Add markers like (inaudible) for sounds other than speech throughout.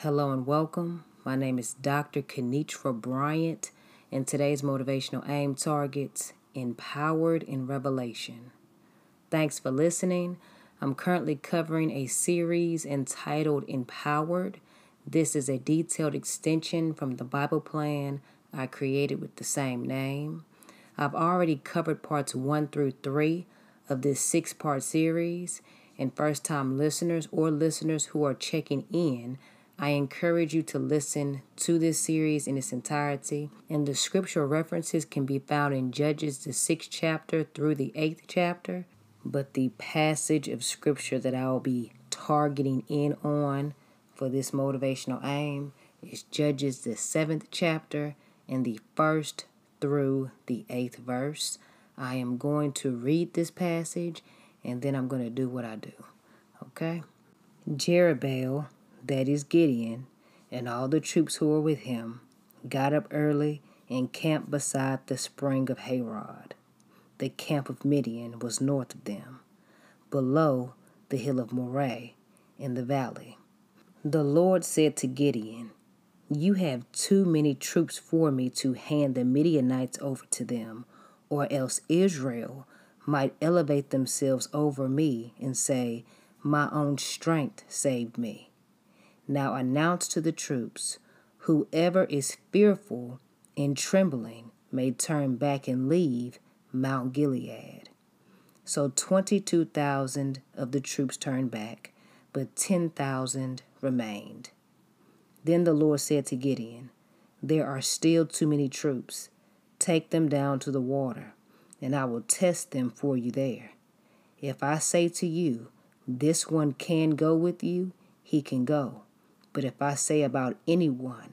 Hello and welcome. My name is Dr. Kenitra Bryant, and today's motivational aim targets empowered in revelation. Thanks for listening. I'm currently covering a series entitled Empowered. This is a detailed extension from the Bible plan I created with the same name. I've already covered parts 1 through 3 of this six part series, and first time listeners or listeners who are checking in I encourage you to listen to this series in its entirety, and the scriptural references can be found in Judges, the sixth chapter through the eighth chapter. But the passage of scripture that I will be targeting in on for this motivational aim is Judges, the seventh chapter, and the first through the eighth verse. I am going to read this passage and then I'm going to do what I do. Okay? Jerubbaal that is Gideon, and all the troops who were with him, got up early and camped beside the spring of Harod. The camp of Midian was north of them, below the hill of Moreh in the valley. The Lord said to Gideon, You have too many troops for me to hand the Midianites over to them, or else Israel might elevate themselves over me and say, My own strength saved me. Now announce to the troops whoever is fearful and trembling may turn back and leave Mount Gilead. So 22,000 of the troops turned back, but 10,000 remained. Then the Lord said to Gideon, There are still too many troops. Take them down to the water, and I will test them for you there. If I say to you, This one can go with you, he can go. But if I say about anyone,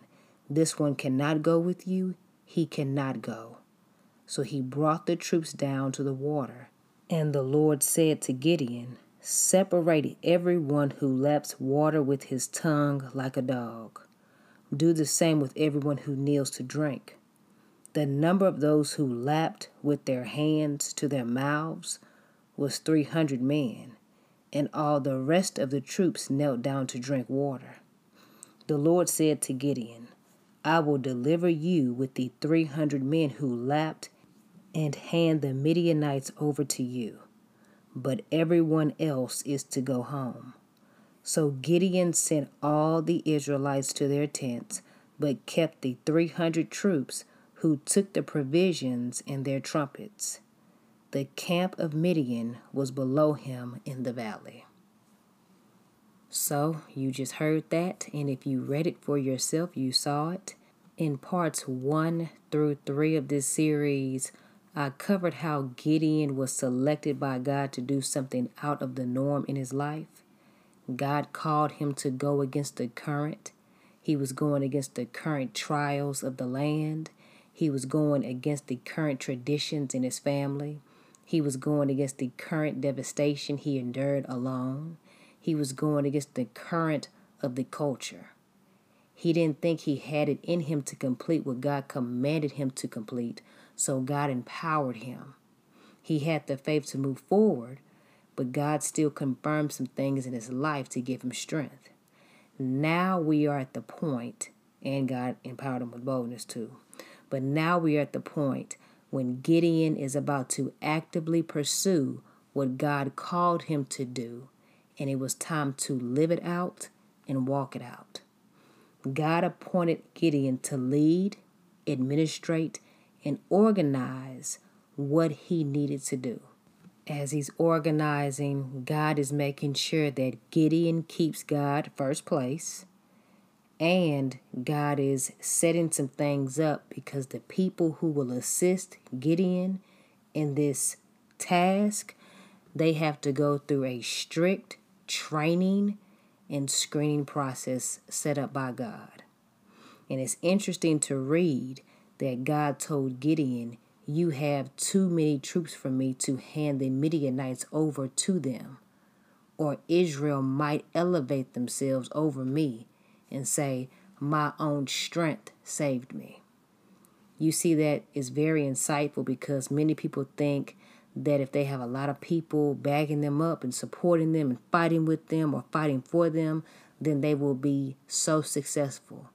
this one cannot go with you, he cannot go. So he brought the troops down to the water. And the Lord said to Gideon, Separate everyone who laps water with his tongue like a dog. Do the same with everyone who kneels to drink. The number of those who lapped with their hands to their mouths was three hundred men, and all the rest of the troops knelt down to drink water. The Lord said to Gideon, I will deliver you with the 300 men who lapped and hand the Midianites over to you, but everyone else is to go home. So Gideon sent all the Israelites to their tents, but kept the 300 troops who took the provisions and their trumpets. The camp of Midian was below him in the valley. So you just heard that, and if you read it for yourself, you saw it. In parts one through three of this series, I covered how Gideon was selected by God to do something out of the norm in his life. God called him to go against the current. He was going against the current trials of the land. He was going against the current traditions in his family. He was going against the current devastation he endured alone. He was going against the current of the culture. He didn't think he had it in him to complete what God commanded him to complete, so God empowered him. He had the faith to move forward, but God still confirmed some things in his life to give him strength. Now we are at the point, and God empowered him with boldness too. But now we are at the point when Gideon is about to actively pursue what God called him to do and it was time to live it out and walk it out. God appointed Gideon to lead, administrate, and organize what he needed to do. As he's organizing, God is making sure that Gideon keeps God first place. And God is setting some things up because the people who will assist Gideon in this task, they have to go through a strict training and screening process set up by God. And it's interesting to read that God told Gideon, You have too many troops for me to hand the Midianites over to them, or Israel might elevate themselves over me and say, My own strength saved me. You see, that is very insightful because many people think that if they have a lot of people bagging them up and supporting them and fighting with them or fighting for them, then they will be so successful.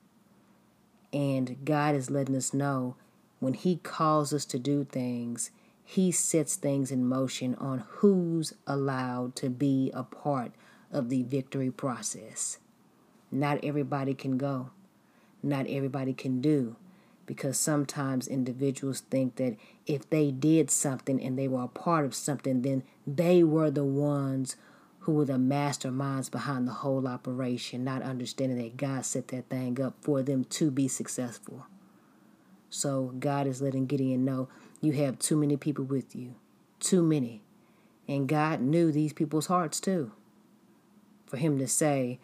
And God is letting us know when He calls us to do things, He sets things in motion on who's allowed to be a part of the victory process. Not everybody can go, not everybody can do, because sometimes individuals think that if they did something and they were a part of something, then they were the ones who were the masterminds behind the whole operation, not understanding that God set that thing up for them to be successful. So God is letting Gideon know you have too many people with you. Too many. And God knew these people's hearts too. For him to say,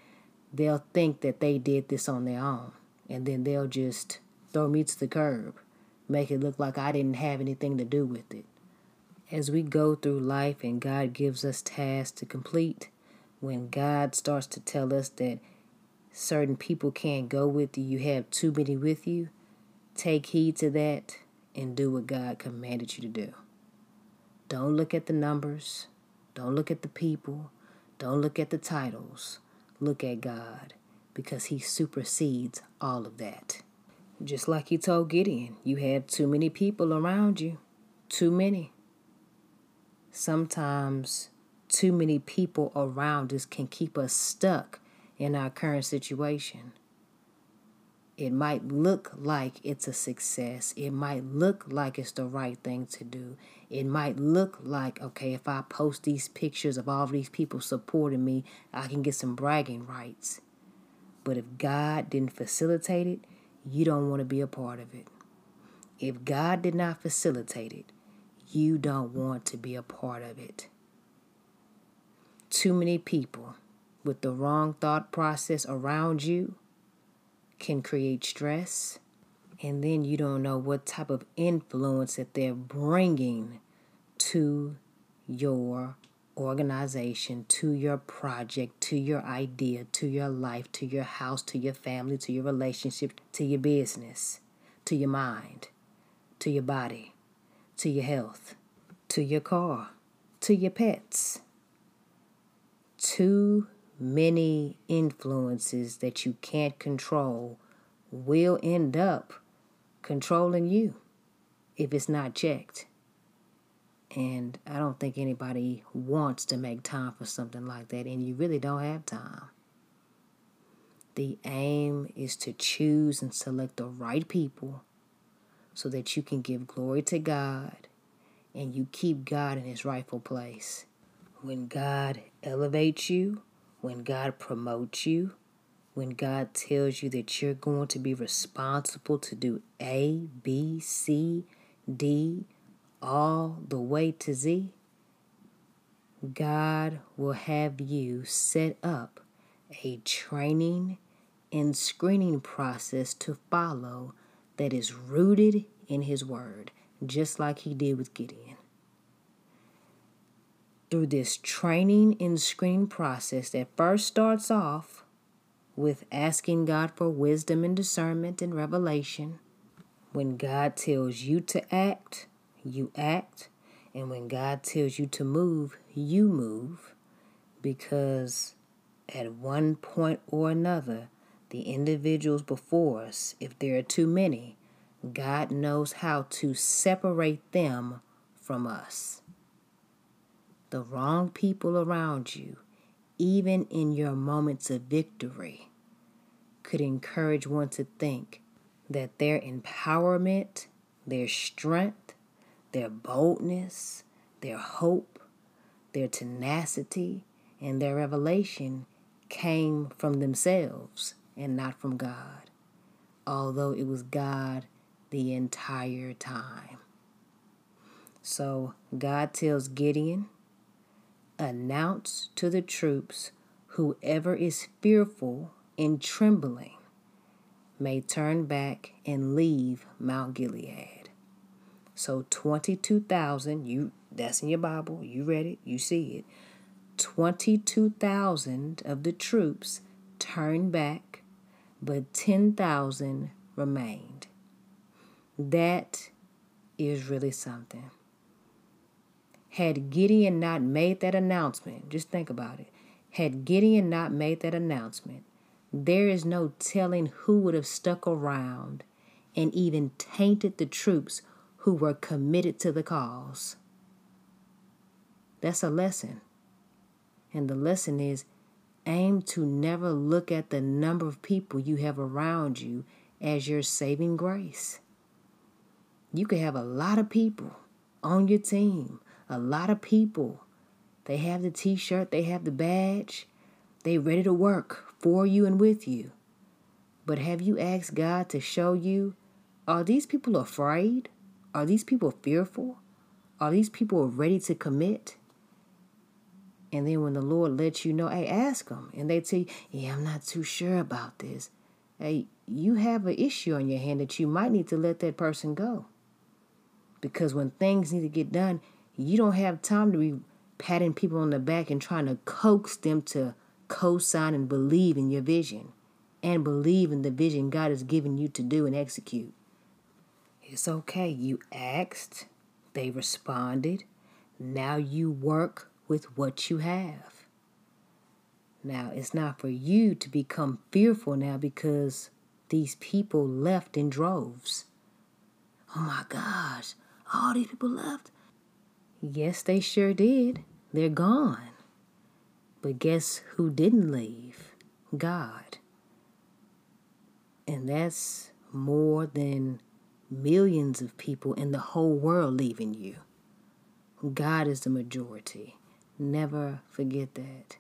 they'll think that they did this on their own. And then they'll just throw me to the curb, make it look like I didn't have anything to do with it. As we go through life and God gives us tasks to complete, when God starts to tell us that certain people can't go with you, you have too many with you, take heed to that and do what God commanded you to do. Don't look at the numbers, don't look at the people, don't look at the titles. Look at God because He supersedes all of that. Just like he told Gideon, you have too many people around you. Too many. Sometimes too many people around us can keep us stuck in our current situation. It might look like it's a success. It might look like it's the right thing to do. It might look like, okay, if I post these pictures of all these people supporting me, I can get some bragging rights. But if God didn't facilitate it, you don't want to be a part of it. If God did not facilitate it, you don't want to be a part of it. Too many people with the wrong thought process around you can create stress, and then you don't know what type of influence that they're bringing to your organization, to your project, to your idea, to your life, to your house, to your family, to your relationship, to your business, to your mind, to your body, to your health, to your car, to your pets. Too many influences that you can't control will end up controlling you if it's not checked. And I don't think anybody wants to make time for something like that, and you really don't have time. The aim is to choose and select the right people so that you can give glory to God and you keep God in his rightful place. When God elevates you, when God promotes you, when God tells you that you're going to be responsible to do A, B, C, D, all the way to Z, God will have you set up a training and screening process to follow that is rooted in His Word, just like He did with Gideon. Through this training and screening process that first starts off with asking God for wisdom and discernment and revelation, when God tells you to act, you act. And when God tells you to move, you move. Because at one point or another, the individuals before us, if there are too many, God knows how to separate them from us. The wrong people around you, even in your moments of victory, could encourage one to think that their empowerment, their strength, their boldness, their hope, their tenacity, and their revelation came from themselves and not from God, although it was God the entire time. So God tells Gideon, announce to the troops, whoever is fearful and trembling may turn back and leave Mount Gilead. So 22,000, you that's in your Bible, you read it, you see it. 22,000 of the troops turned back, but 10,000 remained. That is really something. Had Gideon not made that announcement, just think about it. Had Gideon not made that announcement, there is no telling who would have stuck around and even tainted the troops who were committed to the cause. That's a lesson. And the lesson is aim to never look at the number of people you have around you as your saving grace. You could have a lot of people on your team, a lot of people. They have the t shirt, they have the badge, they ready to work for you and with you. But have you asked God to show you are these people afraid? Are these people fearful? Are these people ready to commit? And then when the Lord lets you know, hey, ask them. And they tell you, yeah, I'm not too sure about this. Hey, you have an issue on your hand that you might need to let that person go. Because when things need to get done, you don't have time to be patting people on the back and trying to coax them to co sign and believe in your vision and believe in the vision God has given you to do and execute. It's okay. You asked, they responded. Now you work with what you have. Now, it's not for you to become fearful now because these people left in droves. Oh my gosh, all these people left? Yes, they sure did. They're gone. But guess who didn't leave? God. And that's more than millions of people in the whole world leaving you. God is the majority. Never forget that.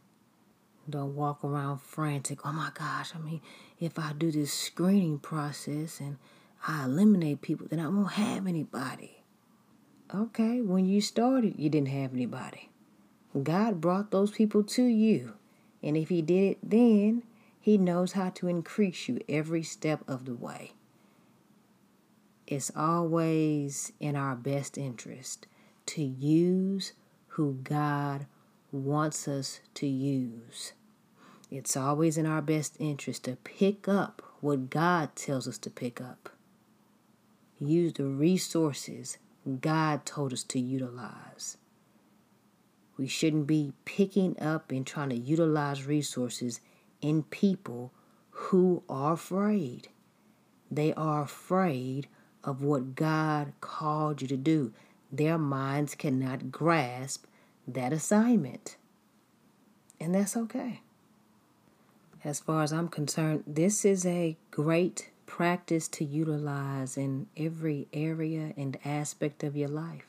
Don't walk around frantic. Oh my gosh, I mean, if I do this screening process and I eliminate people, then I won't have anybody. Okay, when you started, you didn't have anybody. God brought those people to you. And if He did it then, He knows how to increase you every step of the way. It's always in our best interest to use who God wants us to use. It's always in our best interest to pick up what God tells us to pick up. Use the resources God told us to utilize. We shouldn't be picking up and trying to utilize resources in people who are afraid. They are afraid of what God called you to do. Their minds cannot grasp that assignment. And that's okay. As far as I'm concerned, this is a great practice to utilize in every area and aspect of your life.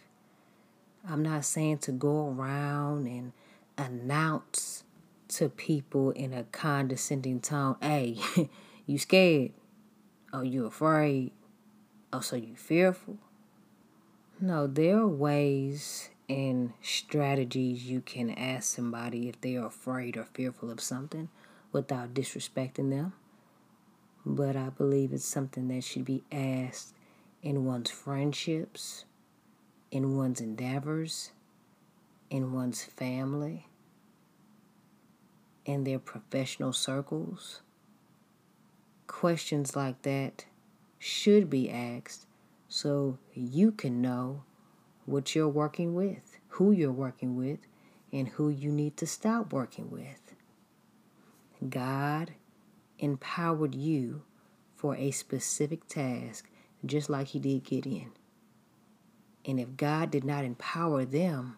I'm not saying to go around and announce to people in a condescending tone, hey, (laughs) you scared? Oh, you afraid? Oh, so you fearful? No, there are ways and strategies you can ask somebody if they are afraid or fearful of something without disrespecting them. But I believe it's something that should be asked in one's friendships, in one's endeavors, in one's family, in their professional circles. Questions like that should be asked so you can know what you're working with, who you're working with, and who you need to stop working with. God empowered you for a specific task, just like He did Gideon. And if God did not empower them,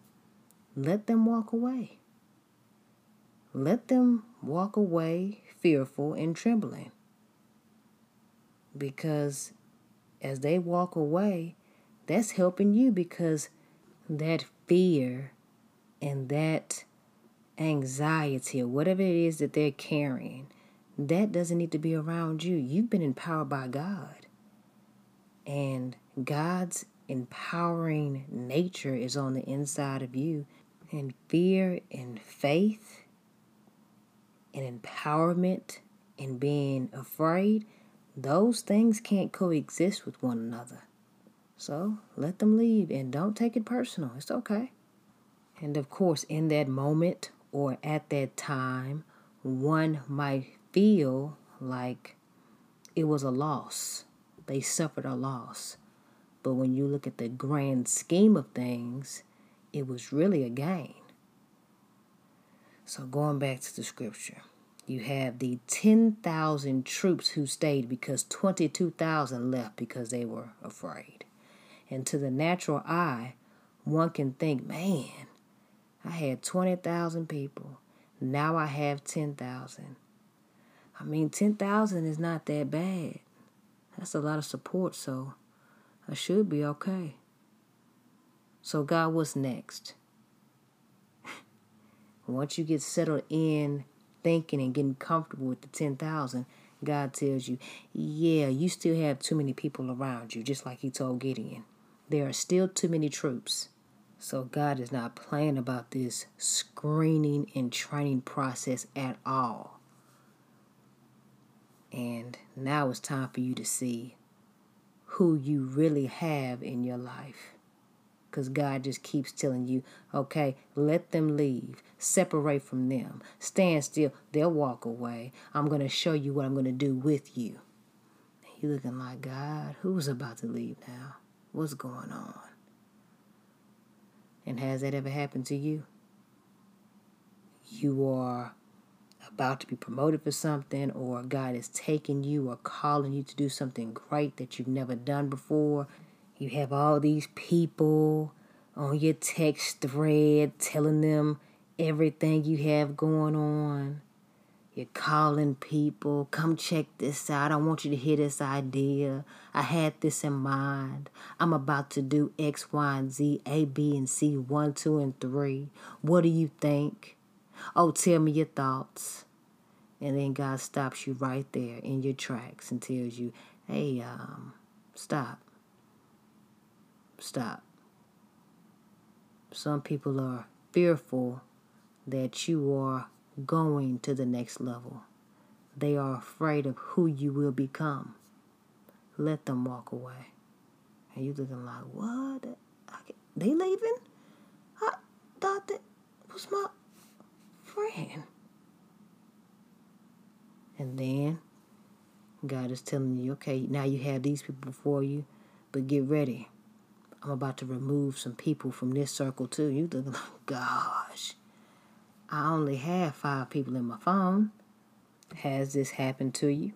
let them walk away. Let them walk away fearful and trembling. Because as they walk away, that's helping you because that fear and that anxiety or whatever it is that they're carrying, that doesn't need to be around you. You've been empowered by God. And God's empowering nature is on the inside of you. And fear and faith and empowerment and being afraid, those things can't coexist with one another. So let them leave and don't take it personal. It's okay. And of course, in that moment or at that time, one might feel like it was a loss. They suffered a loss. But when you look at the grand scheme of things, it was really a gain. So, going back to the scripture, You have the 10,000 troops who stayed because 22,000 left because they were afraid. And to the natural eye, one can think, man, I had 20,000 people. Now I have 10,000. I mean, 10,000 is not that bad. That's a lot of support, so I should be okay. So, God, what's next? (laughs) Once you get settled in thinking and getting comfortable with the 10,000, God tells you, yeah, you still have too many people around you, just like He told Gideon. There are still too many troops. So God is not playing about this screening and training process at all. And now it's time for you to see who you really have in your life. Because God just keeps telling you, okay, let them leave. Separate from them. Stand still. They'll walk away. I'm going to show you what I'm going to do with you. You looking like, God, who's about to leave now? What's going on? And has that ever happened to you? You are about to be promoted for something, or God is taking you or calling you to do something great that you've never done before. You have all these people on your text thread telling them everything you have going on. You're calling people, come check this out. I want you to hear this idea. I had this in mind. I'm about to do X, Y, and Z, A, B, and C, 1, 2, and 3. What do you think? Oh, tell me your thoughts. And then God stops you right there in your tracks and tells you, hey, um, stop. Stop. Some people are fearful that you are going to the next level. They are afraid of who you will become. Let them walk away. And you're looking like, what? They leaving? I thought that was my friend. And then God is telling you, okay, now you have these people before you, but get ready. I'm about to remove some people from this circle too. You looking like, (laughs) oh, gosh. I only have five people in my phone. Has this happened to you?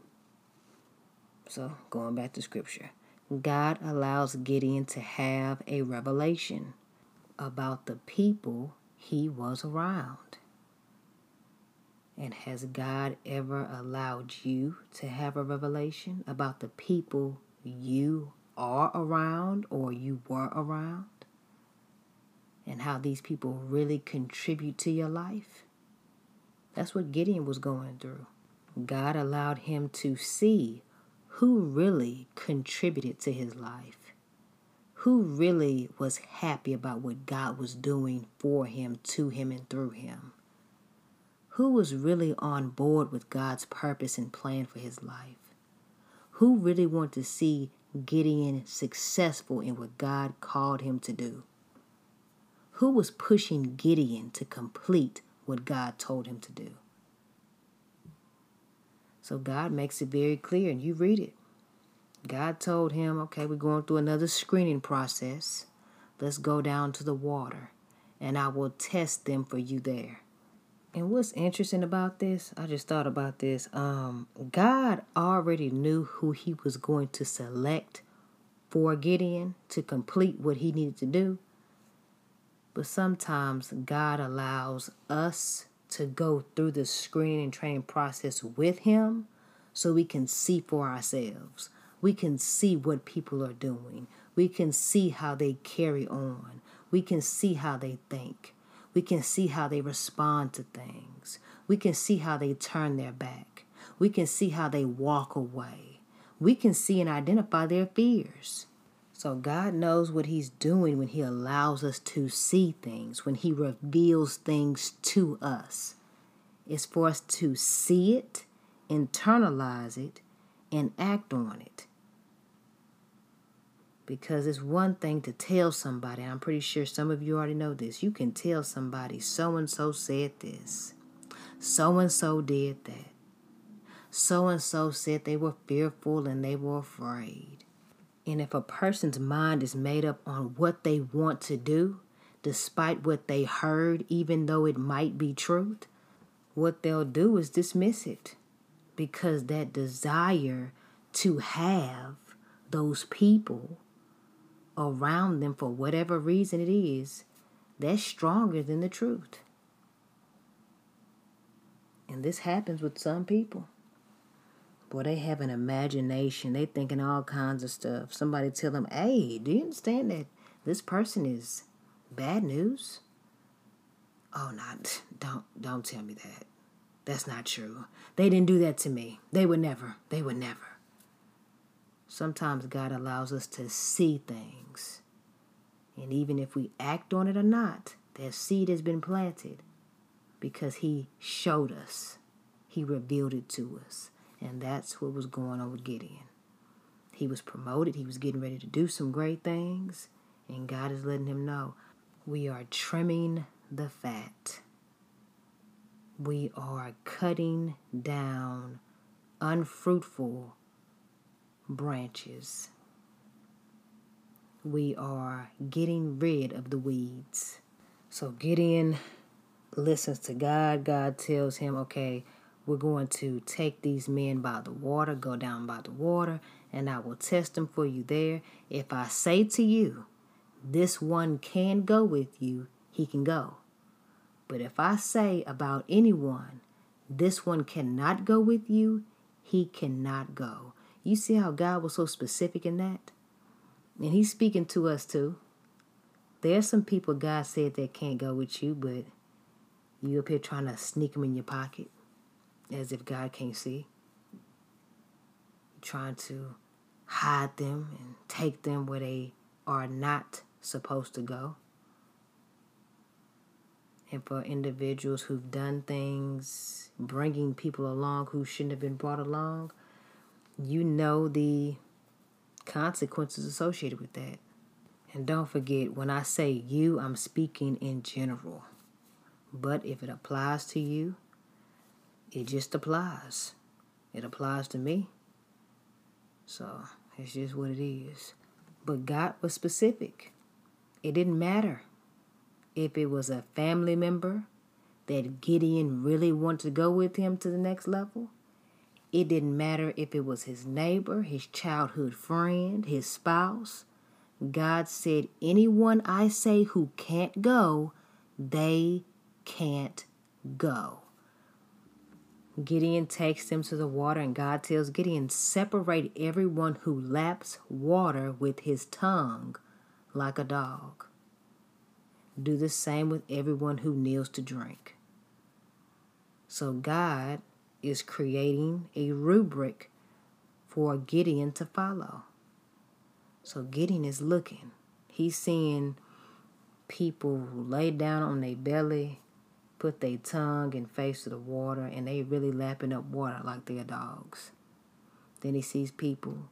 So, going back to scripture, God allows Gideon to have a revelation about the people he was around. And has God ever allowed you to have a revelation about the people you are around or you were around? and how these people really contribute to your life. That's what Gideon was going through. God allowed him to see who really contributed to his life, who really was happy about what God was doing for him, to him, and through him, who was really on board with God's purpose and plan for his life, who really wanted to see Gideon successful in what God called him to do. Who was pushing Gideon to complete what God told him to do? So God makes it very clear, and you read it. God told him, okay, we're going through another screening process. Let's go down to the water, and I will test them for you there. And what's interesting about this, I just thought about this. Um, God already knew who he was going to select for Gideon to complete what he needed to do. But sometimes God allows us to go through the screening and training process with Him so we can see for ourselves. We can see what people are doing. We can see how they carry on. We can see how they think. We can see how they respond to things. We can see how they turn their back. We can see how they walk away. We can see and identify their fears. So God knows what He's doing when He allows us to see things, when He reveals things to us. It's for us to see it, internalize it, and act on it. Because it's one thing to tell somebody, I'm pretty sure some of you already know this. You can tell somebody, so and so said this, so and so did that, so and so said they were fearful and they were afraid. And if a person's mind is made up on what they want to do, despite what they heard, even though it might be truth, what they'll do is dismiss it because that desire to have those people around them for whatever reason it is, that's stronger than the truth. And this happens with some people. Boy, they have an imagination. They thinking all kinds of stuff. Somebody tell them, hey, do you understand that this person is bad news? Oh, not don't don't tell me that. That's not true. They didn't do that to me. They would never. They would never. Sometimes God allows us to see things. And even if we act on it or not, that seed has been planted because He showed us, He revealed it to us. And that's what was going on with Gideon. He was promoted, he was getting ready to do some great things, and God is letting him know we are trimming the fat. We are cutting down unfruitful branches. We are getting rid of the weeds. So Gideon listens to God. God tells him, okay, we're going to take these men by the water, go down by the water, and I will test them for you there. If I say to you, this one can go with you, he can go. But if I say about anyone, this one cannot go with you, he cannot go. You see how God was so specific in that? And he's speaking to us too. There's some people God said that can't go with you, but you up here trying to sneak them in your pocket as if God can't see. trying to hide them and take them where they are not supposed to go and for individuals who've done things, bringing people along who shouldn't have been brought along, you know the consequences associated with that. And don't forget, when I say you, I'm speaking in general. But if it applies to you, it just applies. It applies to me. So it's just what it is. But God was specific. It didn't matter if it was a family member that Gideon really wanted to go with him to the next level. It didn't matter if it was his neighbor, his childhood friend, his spouse. God said, Anyone I say who can't go, they can't go. Gideon takes them to the water, and God tells Gideon, Separate everyone who laps water with his tongue like a dog. Do the same with everyone who kneels to drink. So God is creating a rubric for Gideon to follow. So Gideon is looking. He's seeing people lay down on their belly, put their tongue and face to the water, and they really lapping up water like they're dogs. Then he sees people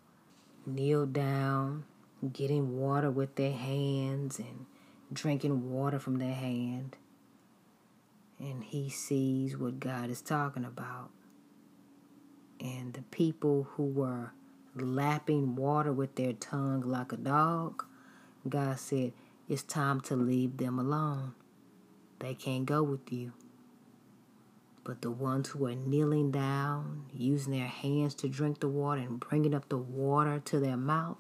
kneel down, getting water with their hands and drinking water from their hand. And he sees what God is talking about. And the people who were lapping water with their tongue like a dog, God said, It's time to leave them alone. They can't go with you. But the ones who are kneeling down, using their hands to drink the water and bringing up the water to their mouth,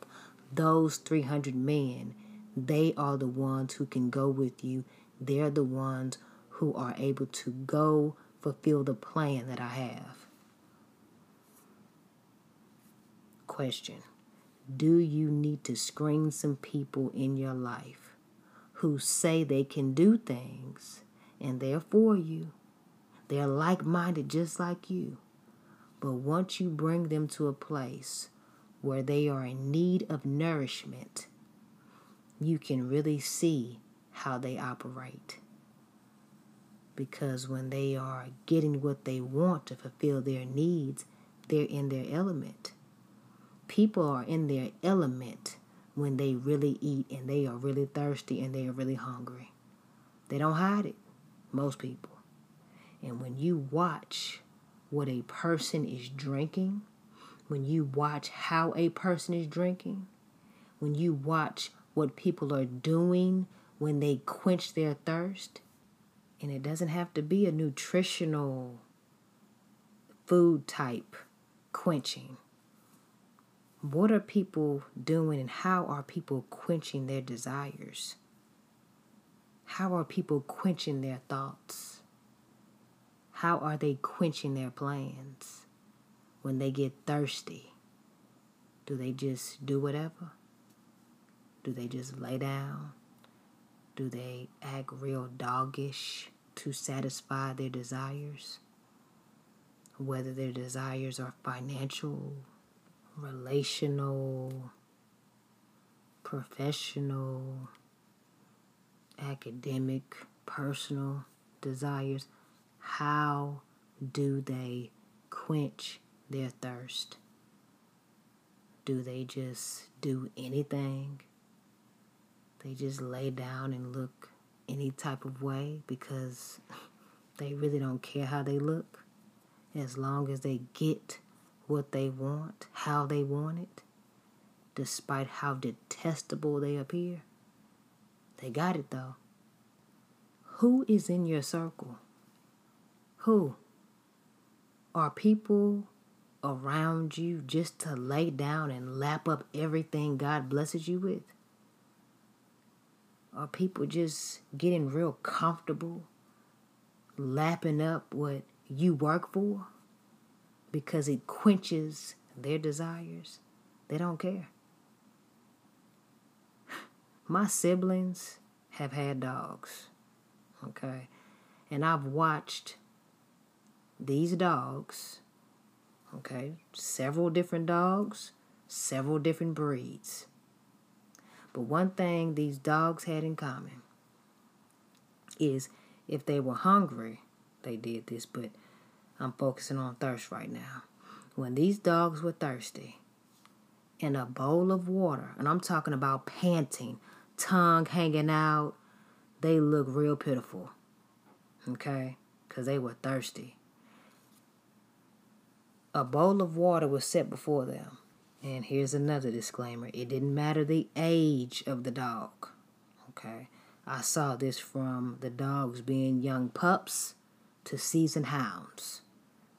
those 300 men they are the ones who can go with you. They're the ones who are able to go fulfill the plan that I have. Question Do you need to screen some people in your life who say they can do things and they're for you? They're like minded just like you. But once you bring them to a place where they are in need of nourishment, you can really see how they operate. Because when they are getting what they want to fulfill their needs, they're in their element. People are in their element when they really eat and they are really thirsty and they are really hungry. They don't hide it, most people. And when you watch what a person is drinking, when you watch how a person is drinking, when you watch what people are doing when they quench their thirst, And it doesn't have to be a nutritional food type quenching. What are people doing and how are people quenching their desires? How are people quenching their thoughts? How are they quenching their plans when they get thirsty? Do they just do whatever? Do they just lay down? Do they act real doggish to satisfy their desires? Whether their desires are financial, relational, professional, academic, personal desires, how do they quench their thirst? Do they just do anything? They just lay down and look any type of way because (laughs) they really don't care how they look as long as they get what they want, how they want it, despite how detestable they appear. They got it though. Who is in your circle? Who? Are people around you just to lay down and lap up everything God blesses you with? Are people just getting real comfortable lapping up what you work for because it quenches their desires? They don't care. (gasps) My siblings have had dogs, okay? And I've watched these dogs, okay, several different dogs, several different breeds. But one thing these dogs had in common is if they were hungry, they did this, but I'm focusing on thirst right now. When these dogs were thirsty, in a bowl of water, and I'm talking about panting, tongue hanging out, they look real pitiful. Okay? Because they were thirsty. A bowl of water was set before them. And here's another disclaimer it didn't matter the age of the dog. Okay? I saw this from the dogs being young pups to seasoned hounds.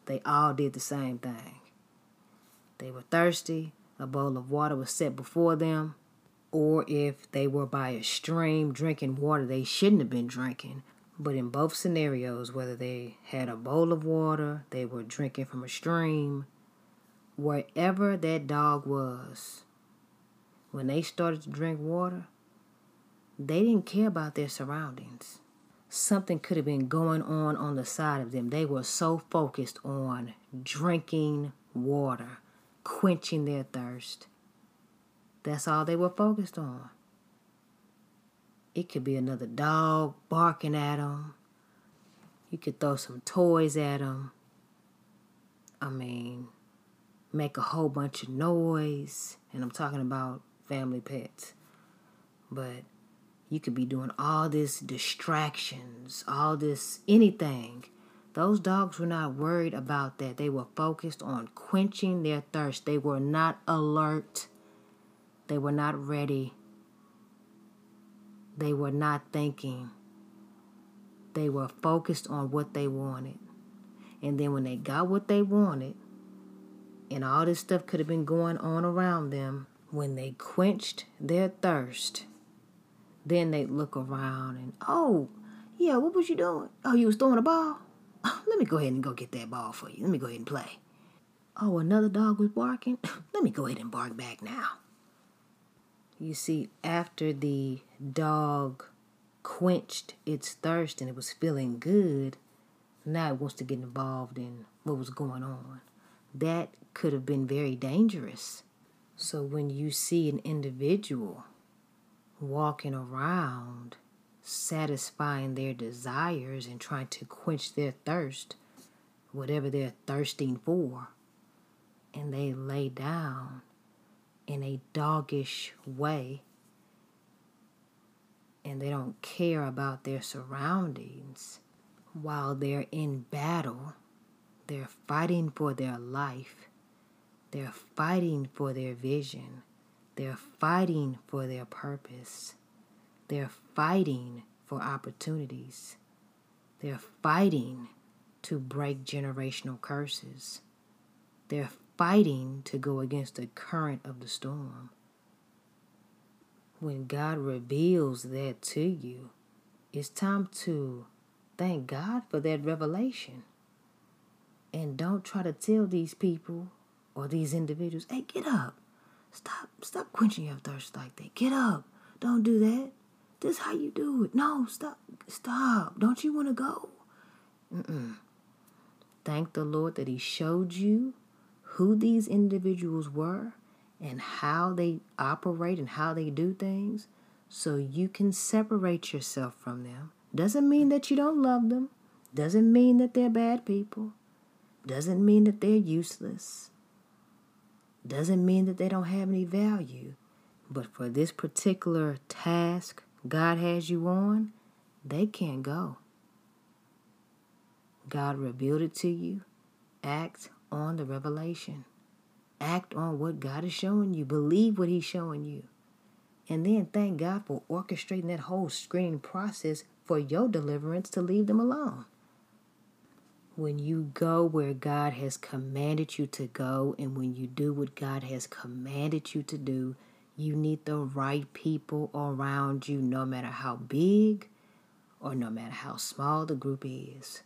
They all did the same thing. They were thirsty, a bowl of water was set before them, or if they were by a stream drinking water they shouldn't have been drinking. But in both scenarios, whether they had a bowl of water, they were drinking from a stream, wherever that dog was, when they started to drink water, they didn't care about their surroundings. Something could have been going on on the side of them. They were so focused on drinking water, quenching their thirst. That's all they were focused on. It could be another dog barking at them. You could throw some toys at them. I mean, make a whole bunch of noise. And I'm talking about family pets. But you could be doing all this distractions, all this anything. Those dogs were not worried about that. They were focused on quenching their thirst. They were not alert. They were not ready. They were not thinking. They were focused on what they wanted. And then when they got what they wanted, and all this stuff could have been going on around them, when they quenched their thirst, then they'd look around and, oh, yeah, what was you doing? Oh, you was throwing a ball? (laughs) Let me go ahead and go get that ball for you. Let me go ahead and play. Oh, another dog was barking? (laughs) let me go ahead and bark back now. You see, after the dog quenched its thirst and it was feeling good, now it wants to get involved in what was going on. That could have been very dangerous. So when you see an individual walking around satisfying their desires and trying to quench their thirst, whatever they're thirsting for, and they lay down in a doggish way and they don't care about their surroundings while they're in battle, they're fighting for their life, they're fighting for their vision, they're fighting for their purpose, they're fighting for opportunities. They're fighting to break generational curses. They're fighting to go against the current of the storm. When God reveals that to you, it's time to thank God for that revelation. And don't try to tell these people or these individuals, hey, get up. Stop stop quenching your thirst like that. Get up. Don't do that. This how you do it. No, stop. Stop. Don't you want to go? Mm-mm. Thank the Lord that He showed you who these individuals were and how they operate and how they do things so you can separate yourself from them. Doesn't mean that you don't love them. Doesn't mean that they're bad people. Doesn't mean that they're useless. Doesn't mean that they don't have any value. But for this particular task God has you on, they can't go. God revealed it to you. Act on the revelation. Act on what God is showing you. Believe what He's showing you. And then thank God for orchestrating that whole screening process for your deliverance to leave them alone. When you go where God has commanded you to go, and when you do what God has commanded you to do, you need the right people around you, no matter how big or no matter how small the group is.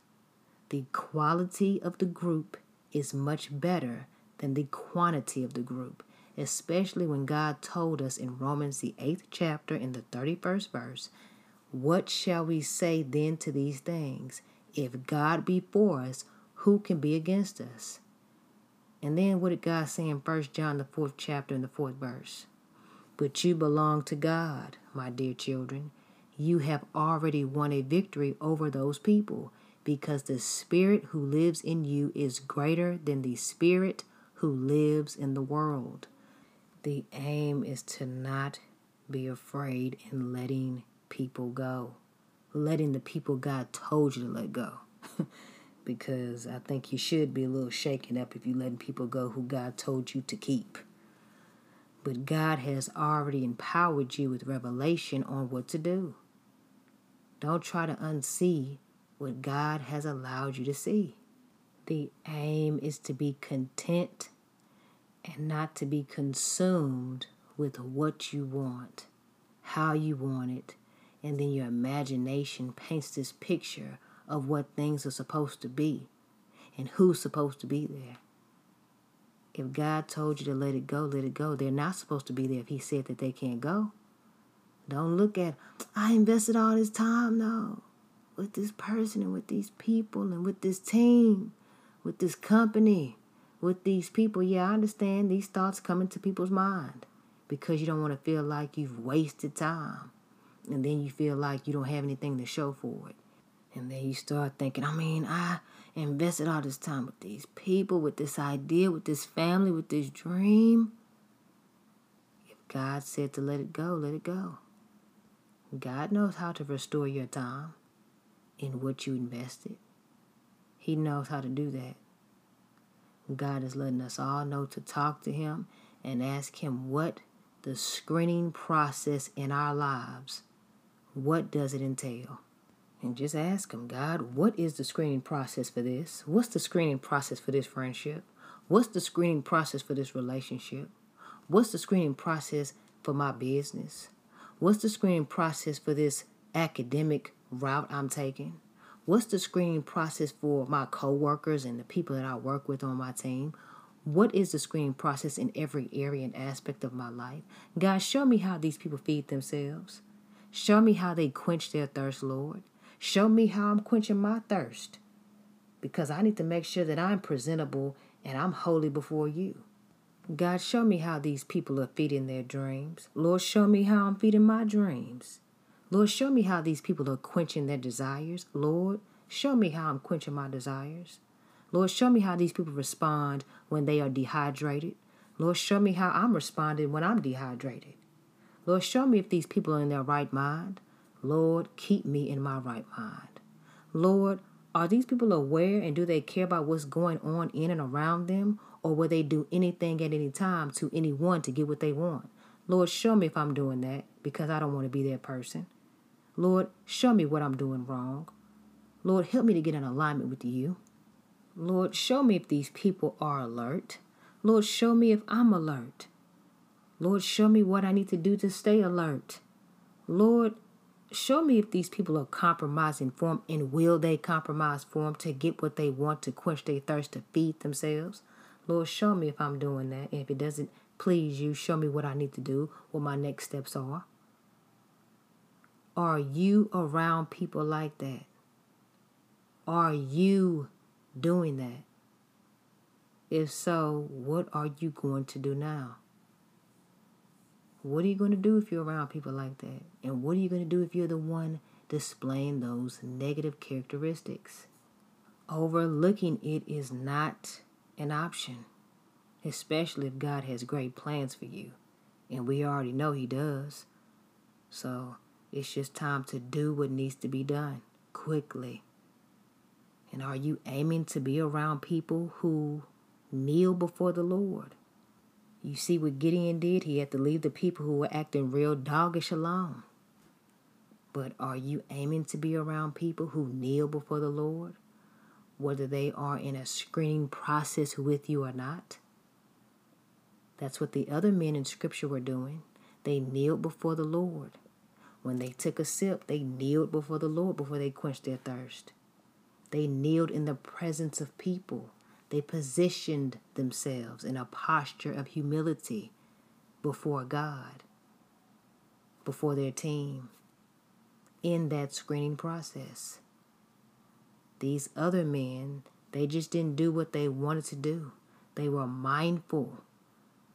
The quality of the group is much better than the quantity of the group especially when God told us in Romans, the eighth chapter, in the 31st verse, What shall we say then to these things? If God be for us, who can be against us? And then what did God say in First John, the fourth chapter, in the fourth verse? But you belong to God, my dear children. You have already won a victory over those people because the Spirit who lives in you is greater than the Spirit who lives in the world. The aim is to not be afraid in letting people go, letting the people God told you to let go. (laughs) because I think you should be a little shaken up if you're letting people go who God told you to keep. But God has already empowered you with revelation on what to do. Don't try to unsee what God has allowed you to see. The aim is to be content and not to be consumed with what you want, how you want it, and then your imagination paints this picture of what things are supposed to be and who's supposed to be there. If God told you to let it go, let it go. They're not supposed to be there if He said that they can't go. Don't look at, I invested all this time, no, with this person and with these people and with this team, with this company with these people, yeah, I understand these thoughts come into people's mind because you don't want to feel like you've wasted time. And then you feel like you don't have anything to show for it. And then you start thinking, I mean, I invested all this time with these people, with this idea, with this family, with this dream. If God said to let it go, let it go. God knows how to restore your time in what you invested. He knows how to do that. God is letting us all know to talk to Him and ask Him what the screening process in our lives, what does it entail? And just ask Him, God, what is the screening process for this? What's the screening process for this friendship? What's the screening process for this relationship? What's the screening process for my business? What's the screening process for this academic route I'm taking? What's the screening process for my coworkers and the people that I work with on my team? What is the screening process in every area and aspect of my life? God, show me how these people feed themselves. Show me how they quench their thirst, Lord. Show me how I'm quenching my thirst. Because I need to make sure that I'm presentable and I'm holy before you. God, show me how these people are feeding their dreams. Lord, show me how I'm feeding my dreams. Lord, show me how these people are quenching their desires. Lord, show me how I'm quenching my desires. Lord, show me how these people respond when they are dehydrated. Lord, show me how I'm responding when I'm dehydrated. Lord, show me if these people are in their right mind. Lord, keep me in my right mind. Lord, are these people aware and do they care about what's going on in and around them? Or will they do anything at any time to anyone to get what they want? Lord, show me if I'm doing that because I don't want to be that person. Lord, show me what I'm doing wrong. Lord, help me to get in alignment with you. Lord, show me if these people are alert. Lord, show me if I'm alert. Lord, show me what I need to do to stay alert. Lord, show me if these people are compromising for them and will they compromise for them to get what they want to quench their thirst to feed themselves. Lord, show me if I'm doing that. And if it doesn't please you, show me what I need to do, what my next steps are. Are you around people like that? Are you doing that? If so, what are you going to do now? What are you going to do if you're around people like that? And what are you going to do if you're the one displaying those negative characteristics? Overlooking it is not an option, especially if God has great plans for you. And we already know He does. So it's just time to do what needs to be done quickly. And are you aiming to be around people who kneel before the Lord? You see what Gideon did? He had to leave the people who were acting real doggish alone. But are you aiming to be around people who kneel before the Lord, whether they are in a screening process with you or not? That's what the other men in Scripture were doing. They kneeled before the Lord. When they took a sip, they kneeled before the Lord before they quenched their thirst. They kneeled in the presence of people. They positioned themselves in a posture of humility before God, before their team, in that screening process. These other men, they just didn't do what they wanted to do. They were mindful,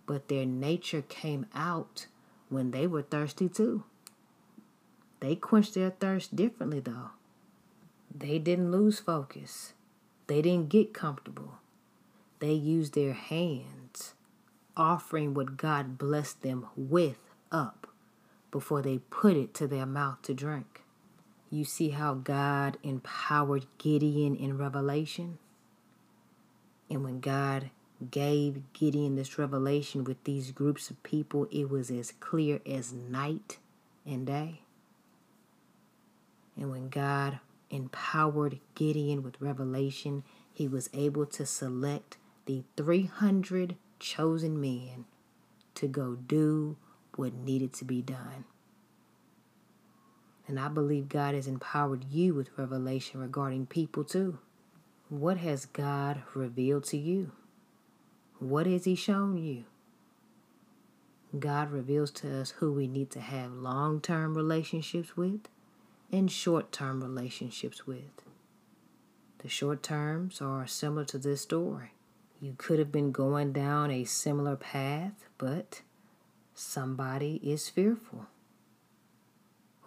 but their nature came out when they were thirsty too. They quenched their thirst differently, though. They didn't lose focus, they didn't get comfortable. They used their hands, offering what God blessed them with up before they put it to their mouth to drink. You see how God empowered Gideon in Revelation? And when God gave Gideon this revelation with these groups of people, it was as clear as night and day. And when God empowered Gideon with revelation, he was able to select the 300 chosen men to go do what needed to be done. And I believe God has empowered you with revelation regarding people too. What has God revealed to you? What has He shown you? God reveals to us who we need to have long term relationships with and short term relationships with. The short terms are similar to this story. You could have been going down a similar path, but somebody is fearful.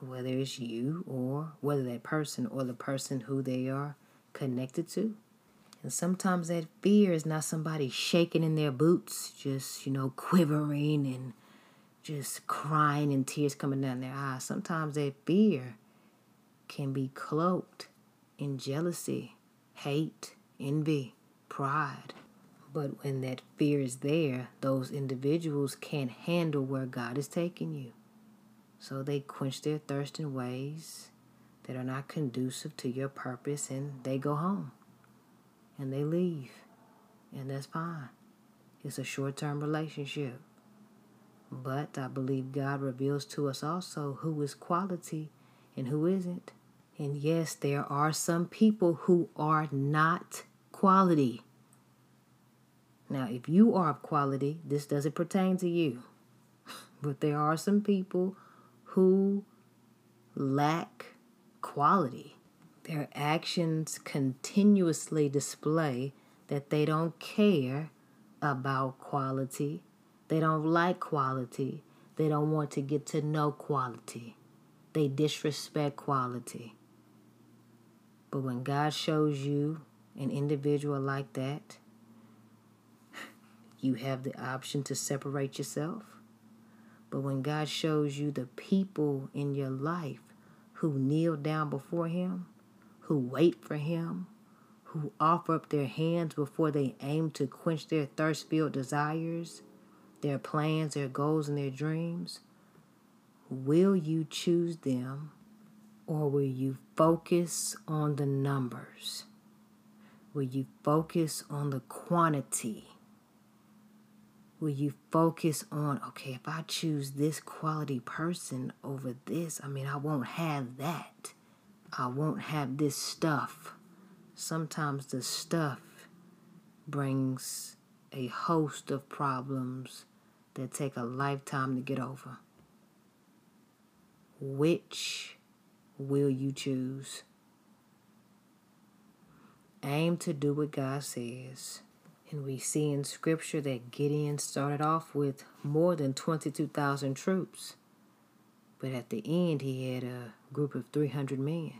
Whether it's you or whether that person or the person who they are connected to. And sometimes that fear is not somebody shaking in their boots, just, you know, quivering and just crying and tears coming down their eyes. Sometimes that fear can be cloaked in jealousy, hate, envy, pride. But when that fear is there, those individuals can't handle where God is taking you. So they quench their thirst in ways that are not conducive to your purpose and they go home and they leave. And that's fine. It's a short term relationship. But I believe God reveals to us also who is quality and who isn't. And yes, there are some people who are not quality. Now, if you are of quality, this doesn't pertain to you. (laughs) But there are some people who lack quality. Their actions continuously display that they don't care about quality. They don't like quality. They don't want to get to know quality. They disrespect quality. But when God shows you an individual like that, you have the option to separate yourself. But when God shows you the people in your life who kneel down before Him, who wait for Him, who offer up their hands before they aim to quench their thirst filled desires, their plans, their goals, and their dreams, will you choose them Or will you focus on the numbers? Will you focus on the quantity? Will you focus on, okay, if I choose this quality person over this, I mean, I won't have that. I won't have this stuff. Sometimes the stuff brings a host of problems that take a lifetime to get over. Which will you choose? Aim to do what God says. And we see in scripture that Gideon started off with more than 22,000 troops. But at the end, he had a group of 300 men.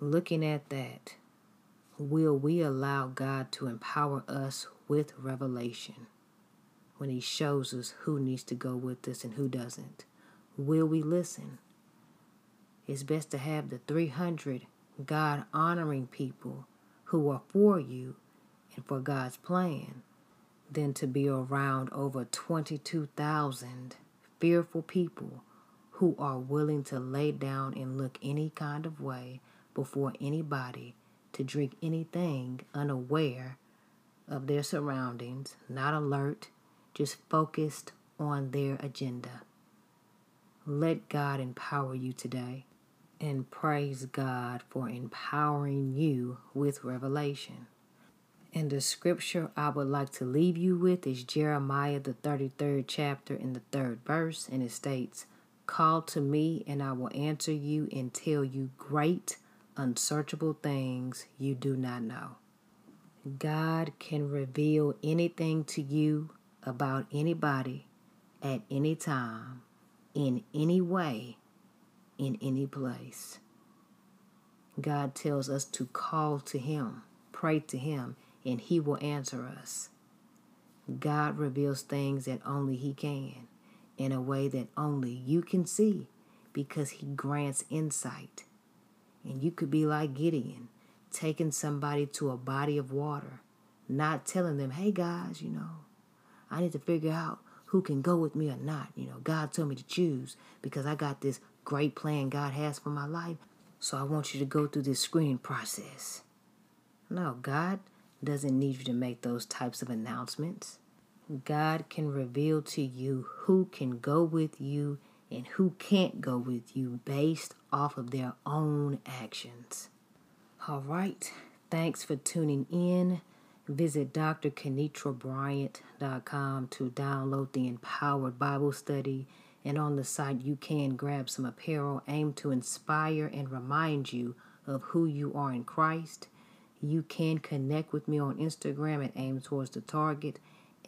Looking at that, will we allow God to empower us with revelation when He shows us who needs to go with us and who doesn't? Will we listen? It's best to have the 300 God honoring people who are for you and for God's plan than to be around over 22,000 fearful people who are willing to lay down and look any kind of way before anybody to drink anything unaware of their surroundings, not alert, just focused on their agenda. Let God empower you today and praise God for empowering you with revelation. And the scripture I would like to leave you with is Jeremiah, the 33rd chapter, in the third verse, and it states, Call to me, and I will answer you and tell you great, unsearchable things you do not know. God can reveal anything to you about anybody at any time, in any way in any place. God tells us to call to Him, pray to Him, and He will answer us. God reveals things that only He can, in a way that only you can see, because He grants insight. And you could be like Gideon, taking somebody to a body of water, not telling them, hey guys, you know, I need to figure out who can go with me or not. You know, God told me to choose because I got this great plan God has for my life. So I want you to go through this screening process. No, God doesn't need you to make those types of announcements. God can reveal to you who can go with you and who can't go with you based off of their own actions. All right. Thanks for tuning in. Visit drkenitrabryant.com to download the Empowered Bible Study and on the site, you can grab some apparel aimed to inspire and remind you of who you are in Christ. You can connect with me on Instagram at Aim Towards the Target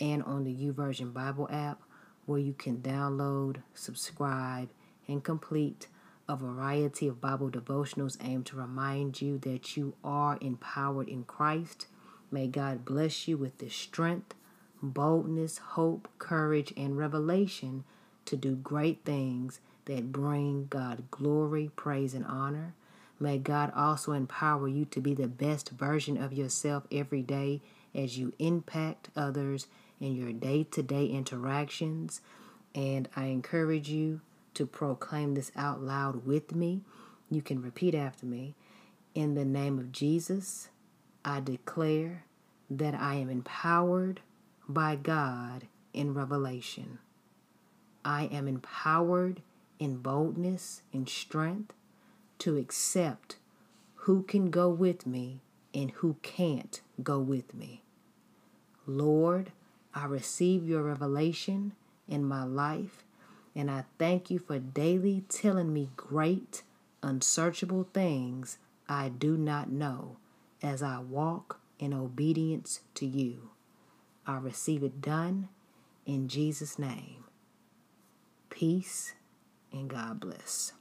and on the YouVersion Bible app, where you can download, subscribe, and complete a variety of Bible devotionals aimed to remind you that you are empowered in Christ. May God bless you with the strength, boldness, hope, courage, and revelation to do great things that bring God glory, praise, and honor. May God also empower you to be the best version of yourself every day as you impact others in your day to day interactions. And I encourage you to proclaim this out loud with me. You can repeat after me. In the name of Jesus, I declare that I am empowered by God in revelation. I am empowered in boldness and strength to accept who can go with me and who can't go with me. Lord, I receive your revelation in my life, and I thank you for daily telling me great, unsearchable things I do not know as I walk in obedience to you. I receive it done in Jesus' name. Peace and God bless.